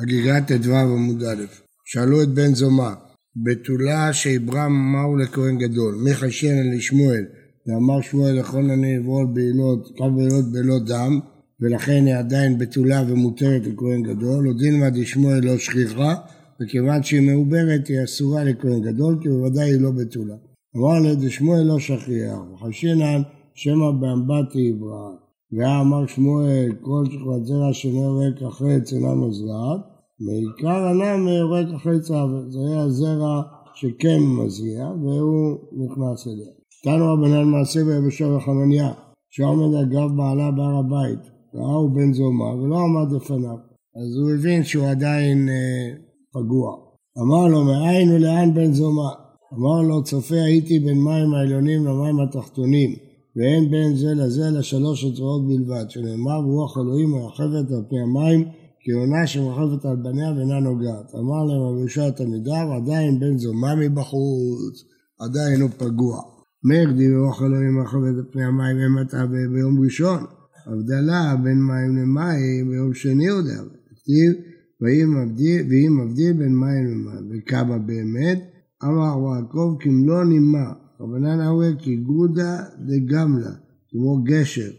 חגיגת ט"ו עמוד א', שאלו את בן זומא, בתולה שעברה מהו לכהן גדול, מי חשן לשמואל, ואמר שמואל לכל אני יבול בעילות, כמה בעילות בלא דם, ולכן היא עדיין בתולה ומותרת לכהן גדול, או דילמה דשמואל לא שכיחה, וכיוון שהיא מעוברת היא אסורה לכהן גדול, כי בוודאי היא לא בתולה. אמר לה דשמואל לא שכיח, וחשינן שמא באמבטי עברה. ואמר שמואל, כל שכבת זרע שאינו יורק אחרי אינה מזרעת, מעיקר הנם יורק אחרי צו, זה היה זרע שכן מזריע, והוא נכנס אליה. תנו רבנן מעשה ביבשה וחנניה, שעומד על גב בעלה בהר הבית, ראהו בן זומא, ולא עמד לפניו. אז הוא הבין שהוא עדיין אה, פגוע. אמר לו, מאין ולאן בן זומא? אמר לו, צופה הייתי בין מים העליונים למים התחתונים. ואין בין זה לזה אלא שלוש הצבעות בלבד, שנאמר רוח אלוהים מרחפת על פני המים כעונה שמרחפת על בניה ואינה נוגעת. אמר להם אבישע התלמידיו, עדיין בן זומה מבחוץ, עדיין הוא פגוע. מאיר די רוח אלוהים מרחפת על פני המים ומטה ביום ראשון. הבדלה בין מים למים ביום שני עוד הרבה. כתיב, ואם מבדיל בין מים למים, וכמה באמת, אמר יעקב כמלוא נימה רבנן אהויה כגודה דגמלה, כמו גשר,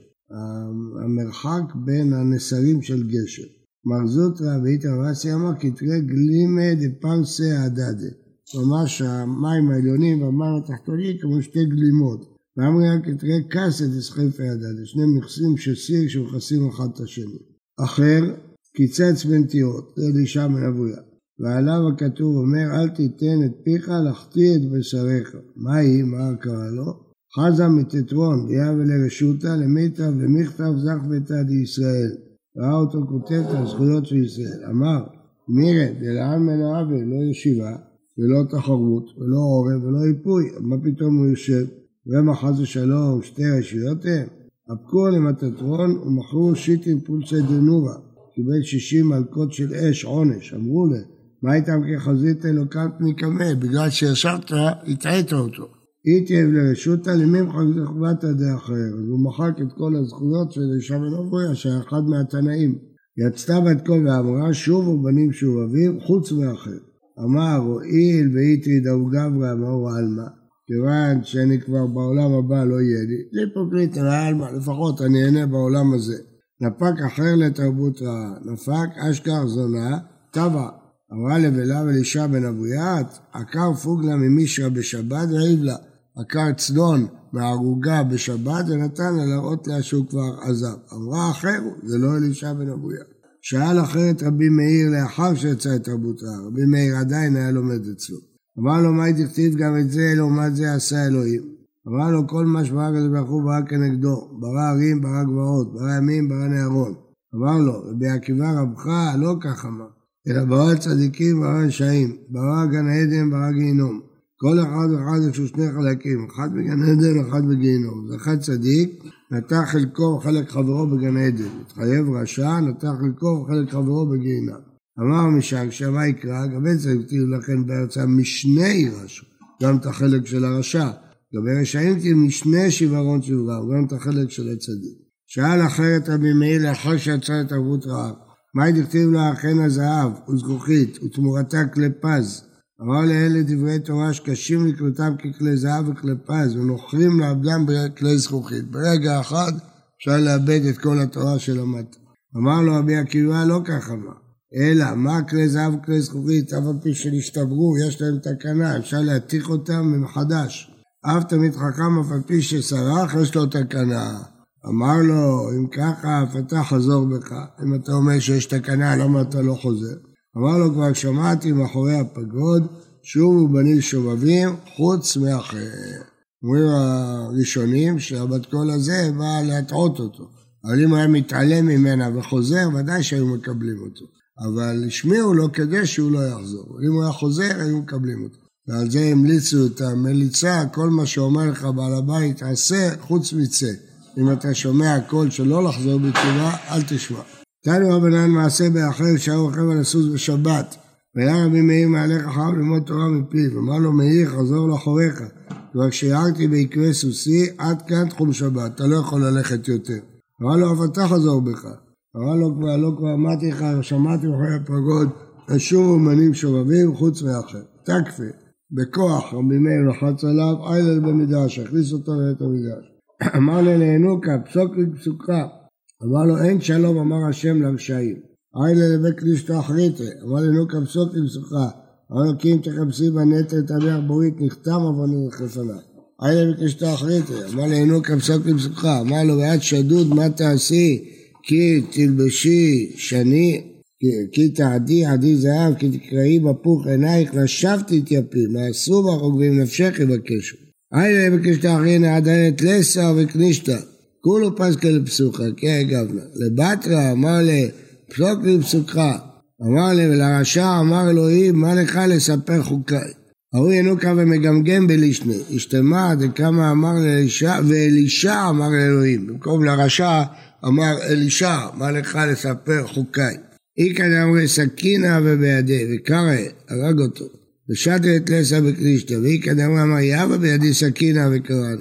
המרחק בין הנסרים של גשר. מר זוטרא ואיתר רסי אמר כתרי גלימה דפרסה הדדה. ממש המים העליונים והמים התחתונים כמו שתי גלימות. ואמרי כתרי קסה דסחפי הדדה, שני מכסים של סיר שמכסים אחד את השני. אחר, קיצץ בנטיעות, זה אלישע בן אבויה. ועליו הכתוב אומר אל תיתן את פיך לחטיא את בשריך. מה היא? מה קרה לו? חזה מתתרון, דיה ולרשותא, למיטב למכתב זך ביתא דישראל. ראה אותו כותב את הזכויות של ישראל. אמר, מירד, דלען מן העוול, לא ישיבה, ולא תחרות, ולא עורב, ולא איפוי. מה פתאום הוא יושב? רמא חס ושלום, שתי רשויות הם? אבקו למטטרון ומכרו שיטין פולסי דנורה. קיבל שישים מלקות של אש, עונש. אמרו להם, מה איתם כחזית אלוקת מקמא? בגלל שישבת, הטעית אותו. איתייב לרשותא למימחק זכבתא דאחר. אז הוא מחק את כל הזכויות של אישה בן אבויה, שהיה אחד מהתנאים. יצתה בת קול ואמרה, שובו בנים שובבים, חוץ מאחר. אמר, הואיל ואיתרי דאו גברא מאור עלמא, כיוון שאני כבר בעולם הבא לא יהיה לי, ליפוקריט עלמא, לפחות אני אהנה בעולם הזה. נפק אחר לתרבות רעה, נפק אשכח זונה, טבע. אמרה לבלה ולישה בן אבוית, עקר פוגלה ממישרא בשבת והעיב לה. עקר צדון מהערוגה בשבת ונתן לה להראות לה שהוא כבר עזב. אמרה אחר, זה לא אלישע בן אבויה. שאל אחרת רבי מאיר לאחר שיצא את תרבות רעה, רבי מאיר עדיין היה לומד אצלו. אמר לו, מה תכתיב גם את זה, לעומת זה עשה אלוהים. אמר לו, כל מה שברא הקדוש ברוך הוא ברא כנגדו, ברא ערים, ברא גבעות, ברא ימים, ברא נהרון. אמר לו, רבי עקיבא רבך, לא כך אמר. אלא ברא צדיקים ברא רשעים, ברא גן עדן, ברא גיהינום. כל אחד ואחד יש לו שני חלקים, אחד בגן עדן ואחד בגיהינום. אחד צדיק, נטע חלקו וחלק חברו בגן עדן. התחייב רשע, נטע חלקו וחלק חברו בגיהינום. אמר משל, שמה יקרא, גם צריך תהיו לכן בארצה משני רשע, גם את החלק של הרשע. לגבי רשעים תהיו משני שיוורון שיברם, גם את החלק של הצדיק. שאל אחרת רבי מאיר לאחר שיצא את ערבות רעב. מאי דכתיב לה אכן הזהב וזכוכית ותמורתה כלי פז. אמר לאלה דברי תורה שקשים לקלותם ככלי זהב וכלי פז ונוכרים לעבדם בכלי זכוכית. ברגע אחד אפשר לאבד את כל התורה שלמדת. אמר לו רבי עקיבא לא ככה אמר. אלא מה כלי זהב וכלי זכוכית אף על פי שנשתברו יש להם תקנה אפשר להתיך אותם מחדש. אף תמיד חכם אף על פי שסרח יש לו תקנה. אמר לו, אם ככה, אתה חזור בך. אם אתה אומר שיש תקנה, למה אתה לא חוזר? אמר לו, כבר שמעתי מאחורי הפגוד, שובו בנים שובבים, חוץ מאחר. אומרים הראשונים שהבת קול הזה באה להטעות אותו. אבל אם היה מתעלם ממנה וחוזר, ודאי שהיו מקבלים אותו. אבל השמיעו לו כדי שהוא לא יחזור. אם הוא היה חוזר, היו מקבלים אותו. ועל זה המליצו את המליצה, כל מה שאומר לך בעל הבית, עשה חוץ מצא. אם אתה שומע קול שלא לחזור בתשובה, אל תשמע. תנו רבנן מעשה באחר שהיה רוכב על הסוס בשבת. והיה רבי מאיר מעליך חייב ללמוד תורה מפיו. אמר לו מאיר חזור לאחוריך. כבר כשיערתי בעקבי סוסי עד כאן תחום שבת. אתה לא יכול ללכת יותר. אמר לו אף אתה חזור בך. אמר לו כבר, לא כבר אמרתי לך, שמעתי אחרי הפרגוד, אשור אמנים שובבים חוץ מאחר. תקפה, בכוח רבי מאיר לחץ עליו, איילל במדרש, הכניס אותו לבית המדרש. אמר לו לינוקה, פסוק לפסוקה. אמר לו, אין שלום אמר השם לרשעים. איילל לבית קלישתו אחריתה. אמר לינוקה, פסוק לפסוקה. אמר לו, כי אם תחפשי בנטל תניח בורית, נחתם עווני לפניו. איילל לבית קלישתו אחריתה. אמר לינוקה, פסוק לפסוקה. אמר לו, ואת שדוד, מה תעשי? כי תלבשי שני, כי תעדי עדי זהב, כי תקראי בפוך עינייך, לשבת תתייפי, מה אסור בך וגבים נפשך יבקשו. היילה בקשתא אחרינא עדיינת לסה וקנישתא, כולו לפסוקה, כן גבנה. לבטרה אמר לפסוק לפסוקך, אמר לי ולרשע אמר אלוהים, מה לך לספר חוקיי? ההוא ינוקה ומגמגם בלישנה, השתמע דכמה אמר לאלישע, ואלישע אמר לאלוהים, במקום לרשע אמר אלישע, מה לך לספר חוקיי? איכא דאמרי סכינה ובידי, וקרא, הרג אותו, ושטה את לסה בקלישתא, ואיכא דאמרי אמר יאווה בידי סכינה וקרא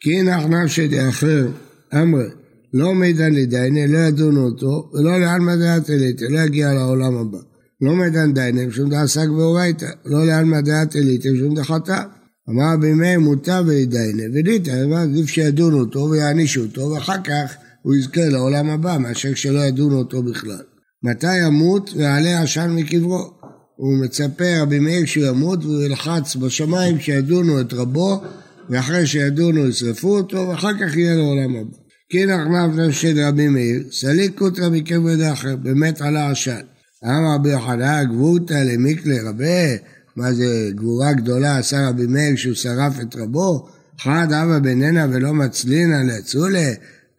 כי נח נפשי דאחר, אמרי, לא מידן לדיינה, לא ידונו אותו, ולא לעלמא דעת אליתא, לא יגיע לעולם הבא. לא מידן דיינה, משום דעסק באורייתא, לא לעלמא דעת אליתא, משום דחטא. אמר בימי מוטב וידיינה, וליתא, עדיף שידונו אותו ויענישו אותו, ואחר כך הוא יזכה לעולם הבא, מאשר שלא ידונו אותו בכלל. מתי ימות ויעלה עשן מקברו? הוא מצפה רבי מאיר שהוא ימות והוא ילחץ בשמיים שידונו את רבו ואחרי שידונו ישרפו אותו ואחר כך יהיה לעולם הבא. כי נחנף נפשי רבי מאיר, סליק קוטרא מכבד אחר, באמת עלה עשן. אמר רבי יוחנן, גבורתא למיקלי רבה, מה זה גבורה גדולה עשה רבי מאיר שהוא שרף את רבו? חד אבא בננה ולא מצלינא לאצולה,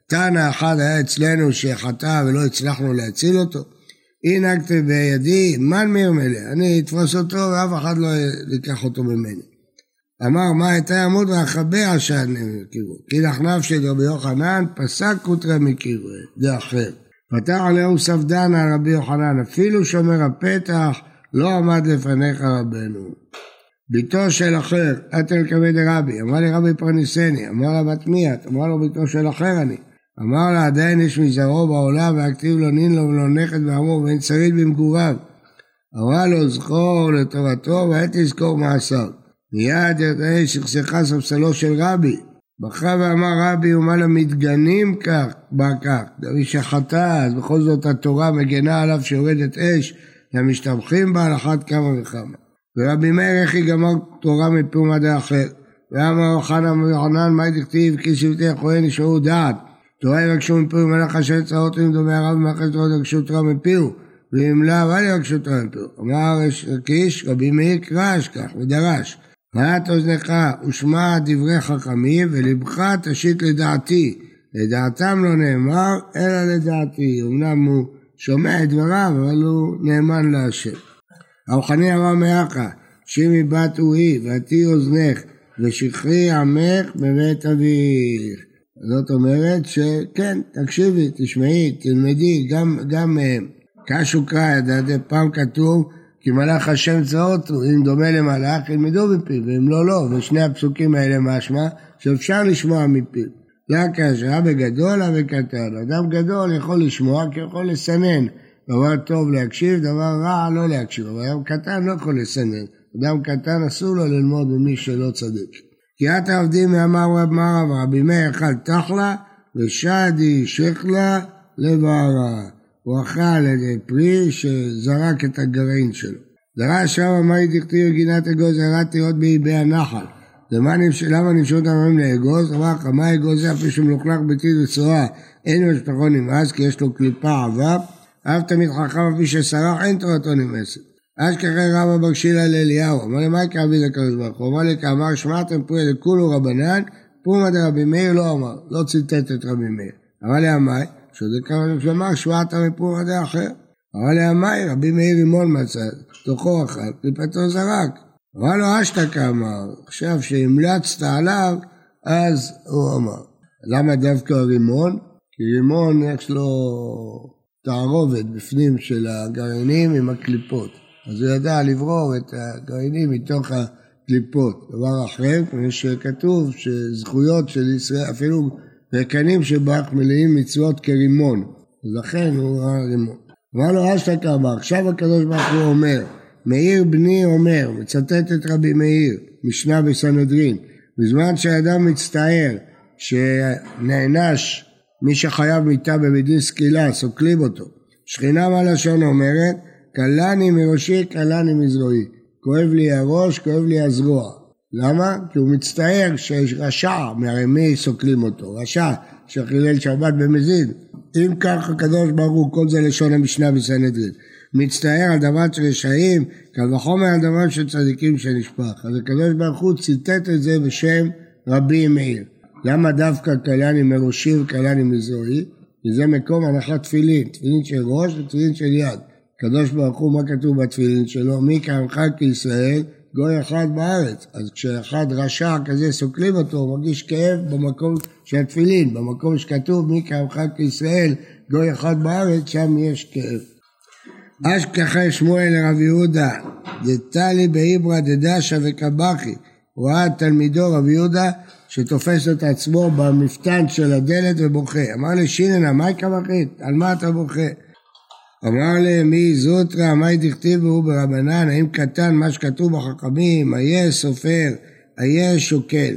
תנא אחד היה אצלנו שחטא ולא הצלחנו להציל אותו. הנהגתי בידי, מן מירמלה, אני אתפוס אותו ואף אחד לא ייקח אותו ממני. אמר מה הייתה ימות ואחבה עשן מכיוון. כי נחנף של רבי יוחנן פסק קוטרה מכיוון, זה אחר. פתח עליהו ספדן על רבי יוחנן, אפילו שומר הפתח לא עמד לפניך רבנו. ביתו של אחר, אתל כבד רבי, אמר לי רבי פרניסני, אמר לה בת מי את? אמר לו ביתו של אחר אני. אמר לה עדיין יש מזרעו בעולם והכתיב לו נין לו ולא נכד ועמו ואין שריד במגוריו. אמר לו זכור לטובתו ואל תזכור מעשיו. מיד יראה שכסכה ספסלו של רבי. בכה ואמר רבי ומה למתגנים כך, בא כך, דבי שחטא, אז בכל זאת התורה מגנה עליו שיורדת אש, והמשתבחים בה על אחת כמה וכמה. ורבי מאיר איך יגמר תורה מפיום עד האחר. ואמר חנא ויוחנן מה תכתיב כי שבטי הכהן נשארו דעת. תורה יבקשו מפיהו מלאך אשר צרות אם דומי הרב ומלאכת תורה יבקשו תורה מפיהו ואם לאו אל יבקשו תורה מפיהו. אמר קיש רבי מאיר קרש כך ודרש מעט אוזנך ושמע דברי חכמים ולבך תשית לדעתי לדעתם לא נאמר אלא לדעתי אמנם הוא שומע את דבריו אבל הוא נאמן להשם. הרוחני אמר מאחה שימי בת הוא היא ועתי אוזנך ושכרי עמך בבית אביך זאת אומרת שכן, תקשיבי, תשמעי, תלמדי, גם, גם אה, קשו קרא, ידעתי, פעם כתוב כי מלאך השם צבאות אם דומה למלאך, ילמדו מפיו, ואם לא, לא, ושני הפסוקים האלה משמע שאפשר לשמוע מפיו. זה הקשר, בגדול, בקטן. אדם גדול יכול לשמוע כי יכול לסנן. דבר טוב להקשיב, דבר רע לא להקשיב, אבל אדם קטן לא יכול לסנן. אדם קטן אסור לו ללמוד ממי שלא צדיק. כי את עבדי מאמר רב מרב רבי מאיר אכל תחלה ושדי שכלה לבערה. הוא אכל את פרי שזרק את הגרעין שלו. דרש רב אמר דכתיב גינת אגוז ירדתי עוד באיבי הנחל. למה נמשו את הממים לאגוז? אמר לך מה אגוז זה אפילו שמלוכלך ביתי וצורה אין משפחו נמאס כי יש לו קליפה עבה אף תמיד חכם אפילו שסרח אין תורתו נמאסת אשכחי רבא בקשילה לאליהו, אמר לי מה יקרא בי לקדוש ברוך הוא? אמר לי כאמר שמעתם פרי לכולו רבנן, פומא דרבי מאיר לא אמר, לא ציטט את רבי מאיר. אמר לי עמאי, שודק כמה שאמר שבעת מפומא דאחר. אמר לי עמאי, רבי מאיר רימון מצא, תוכו אכל, קליפתו זרק. אמר לו אשתקה אמר, עכשיו שהמלצת עליו, אז הוא אמר. למה דווקא רימון? כי רימון יש לו תערובת בפנים של הגרעינים עם הקליפות. אז הוא ידע לברור את הגרעינים מתוך הקליפות. דבר אחר, כמו שכתוב שזכויות של ישראל, אפילו רקנים שבך מלאים מצוות כרימון. לכן הוא ראה לימוד. אמר לו אשתקה עכשיו הקדוש ברוך הוא אומר, מאיר בני אומר, מצטט את רבי מאיר, משנה בסנהדרין, בזמן שאדם מצטער שנענש מי שחייב מיתה בבית דין סקילה, סוקלים אותו. שכינה מהלשון אומרת, קלני מראשי, קלני מזרועי. כואב לי הראש, כואב לי הזרוע. למה? כי הוא מצטער שיש רשע, מהרי מי סוקלים אותו? רשע שחילל שבת במזיד. אם כך הקדוש ברוך הוא, כל זה לשון המשנה בסנהדרין. מצטער על דבר של רשעים, קל וחומר על דבר של צדיקים שנשפך. אז הקדוש ברוך הוא ציטט את זה בשם רבי מאיר. למה דווקא קלני מראשי וקלני מזרועי? כי זה מקום הנחת תפילין, תפילין של ראש ותפילין של יד. הקדוש ברוך הוא, מה כתוב בתפילין שלו? מי כעמך כישראל, גוי אחד בארץ. אז כשאחד רשע כזה סוקלים אותו, הוא מרגיש כאב במקום של התפילין, במקום שכתוב מי כעמך כישראל, גוי אחד בארץ, שם יש כאב. אשכחי שמואל לרב יהודה, דתלי באיברא דדשא וקבחי, הוא ראה תלמידו רב יהודה שתופס את עצמו במפתן של הדלת ובוכה. אמר לי שיננה, מהי קבחית? על מה אתה בוכה? אמר לי מי זוטרא, מהי דכתיבו ברבנן, האם קטן מה שכתוב בחכמים, איה סופר, איה שוקל,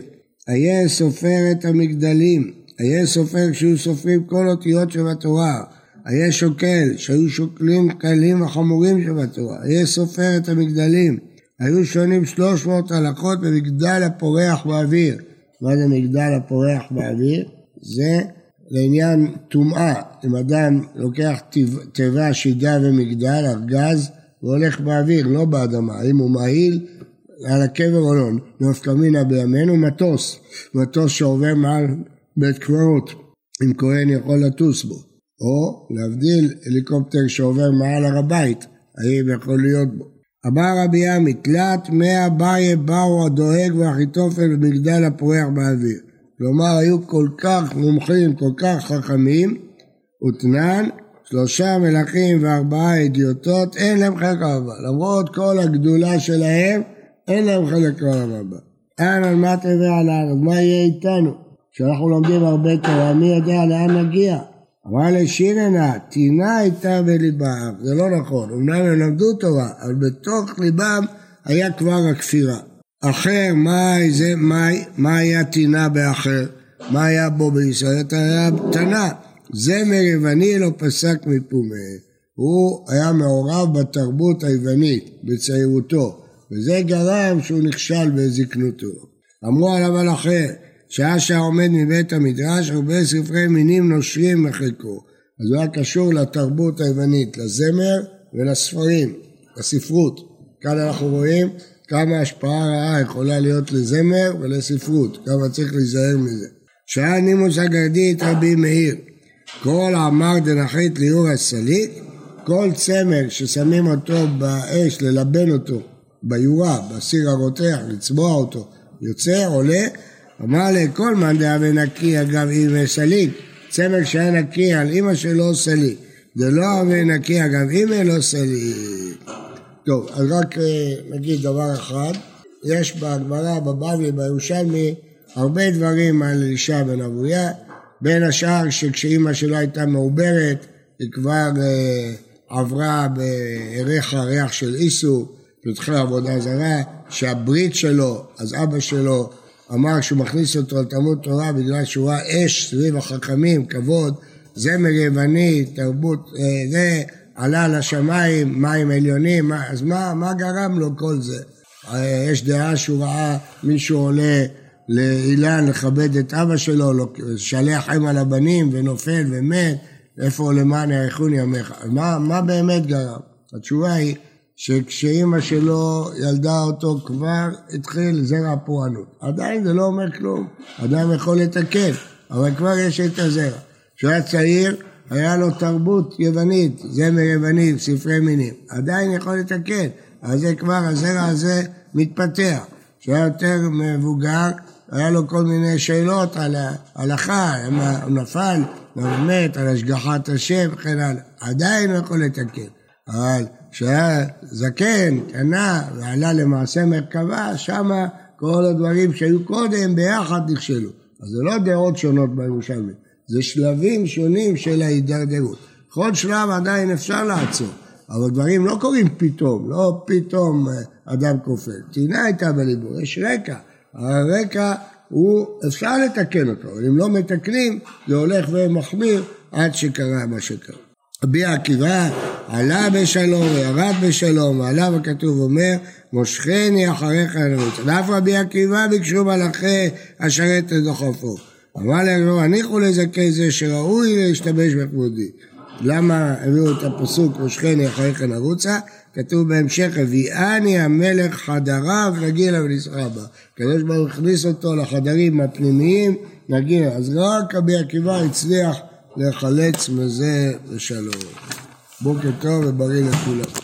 איה סופר את המגדלים, איה סופר כשהיו סופרים כל אותיות שבתורה, איה שוקל, שהיו שוקלים קלים וחמורים שבתורה, איה סופר את המגדלים, היו שונים שלוש מאות הלכות במגדל הפורח באוויר. מה זה מגדל הפורח באוויר? זה לעניין טומאה. אם אדם לוקח תיבה, שידה ומגדל, ארגז, והולך באוויר, לא באדמה. האם הוא מעיל על הקבר או לא. נפקא מינה בימינו מטוס. מטוס שעובר מעל בית קברות, אם כהן יכול לטוס בו. או להבדיל הליקופטר שעובר מעל הר הבית, האם יכול להיות בו. אמר רבי עמי, תלת מאה באי באו הדואג והחיתופל במגדל הפורח באוויר. כלומר, היו כל כך מומחים, כל כך חכמים, ותנן, שלושה מלכים וארבעה אדיוטות, אין להם חלק הרבה. למרות כל הגדולה שלהם, אין להם חלק הרבה. אין על מה תביא על הארץ, מה יהיה איתנו? כשאנחנו לומדים הרבה תורה, מי יודע לאן נגיע? אמר לשירנה, טינה הייתה בליבם, זה לא נכון, אמנם הם למדו תורה, אבל בתוך ליבם היה כבר הכפירה. אחר, מה, זה, מה, מה היה טינה באחר? מה היה בו בישראל? היה תנא. זמר יווני לא פסק מפומה. הוא היה מעורב בתרבות היוונית בצעירותו, וזה גרם שהוא נכשל בזקנותו. אמרו עליו על אחר, שעה שעומד מבית המדרש, הרבה ספרי מינים נושרים מחלקו. אז הוא היה קשור לתרבות היוונית, לזמר ולספרים, לספרות. כאן אנחנו רואים כמה השפעה רעה יכולה להיות לזמר ולספרות, כמה צריך להיזהר מזה. שעה נימוס הגרדית רבי מאיר, כל עמר דנחית ליאור הסליק, כל צמר ששמים אותו באש ללבן אותו, ביורה, בסיר הרותח, לצבוע אותו, יוצא, עולה, אמר לכל מאן דעה ונקי אגב אימא סליק, צמר שהיה נקי על אימא שלו סליק, זה לא הווה נקי אגב אימא לא סליק. טוב, אז רק אה, נגיד דבר אחד, יש בגמרא, בבבלי, בירושלמי, הרבה דברים על אלישע בן אבויה, בין השאר שכשאימא שלו הייתה מעוברת, היא כבר אה, עברה בערך הריח של איסו, פתחה עבודה זרה, שהברית שלו, אז אבא שלו אמר שהוא מכניס אותו לתלמוד תורה בגלל שהוא ראה אש סביב החכמים, כבוד, זמר יווני, תרבות, אה, זה, עלה לשמיים, מים עליונים, אז מה, מה גרם לו כל זה? יש דעה שהוא ראה מישהו עולה לאילן לכבד את אבא שלו, שלח אם על הבנים ונופל ומת, איפה למען יאריכון ימיך? מה, מה באמת גרם? התשובה היא שכשאימא שלו ילדה אותו כבר התחיל זרע הפורענות. עדיין זה לא אומר כלום, אדם יכול לתקן, אבל כבר יש את הזרע. כשהוא היה צעיר היה לו תרבות יוונית, זמר יווני, ספרי מינים, עדיין יכול לתקן, אז זה כבר, הזרע הזה מתפתח. כשהוא היה יותר מבוגר, היה לו כל מיני שאלות על ההלכה, הוא נפל, הוא מת, על השגחת השם וכן הלאה, עדיין הוא יכול לתקן. אבל כשהיה זקן, קנה ועלה למעשה מרכבה, שמה כל הדברים שהיו קודם ביחד נכשלו. אז זה לא דעות שונות בירושלמי, זה שלבים שונים של ההידרדרות. בכל שלב עדיין אפשר לעצור, אבל דברים לא קורים פתאום, לא פתאום אה, אדם כופר. טינה הייתה בליבו, יש רקע, הרקע הוא, אפשר לתקן אותו, אם לא מתקנים זה הולך ומחמיר עד שקרה מה שקרה. רבי עקיבא עלה בשלום וירד בשלום, ועליו הכתוב אומר, מושכני אחריך לרוץ. ואף רבי עקיבא ביקשו מלאכי השרת לדוחפו. אמר להם, לא הניחו לזכי זה שראוי להשתמש בכבודי. למה הביאו את הפסוק מושכני אחריך נרוצה? כתוב בהמשך, הביאני המלך חדריו נגילה ונסחה בה. הקדוש ברוך הוא הכניס אותו לחדרים הפנימיים, נגילה. אז רק רבי עקיבא הצליח להיחלץ מזה בשלום. בוקר טוב ובריא לכולם.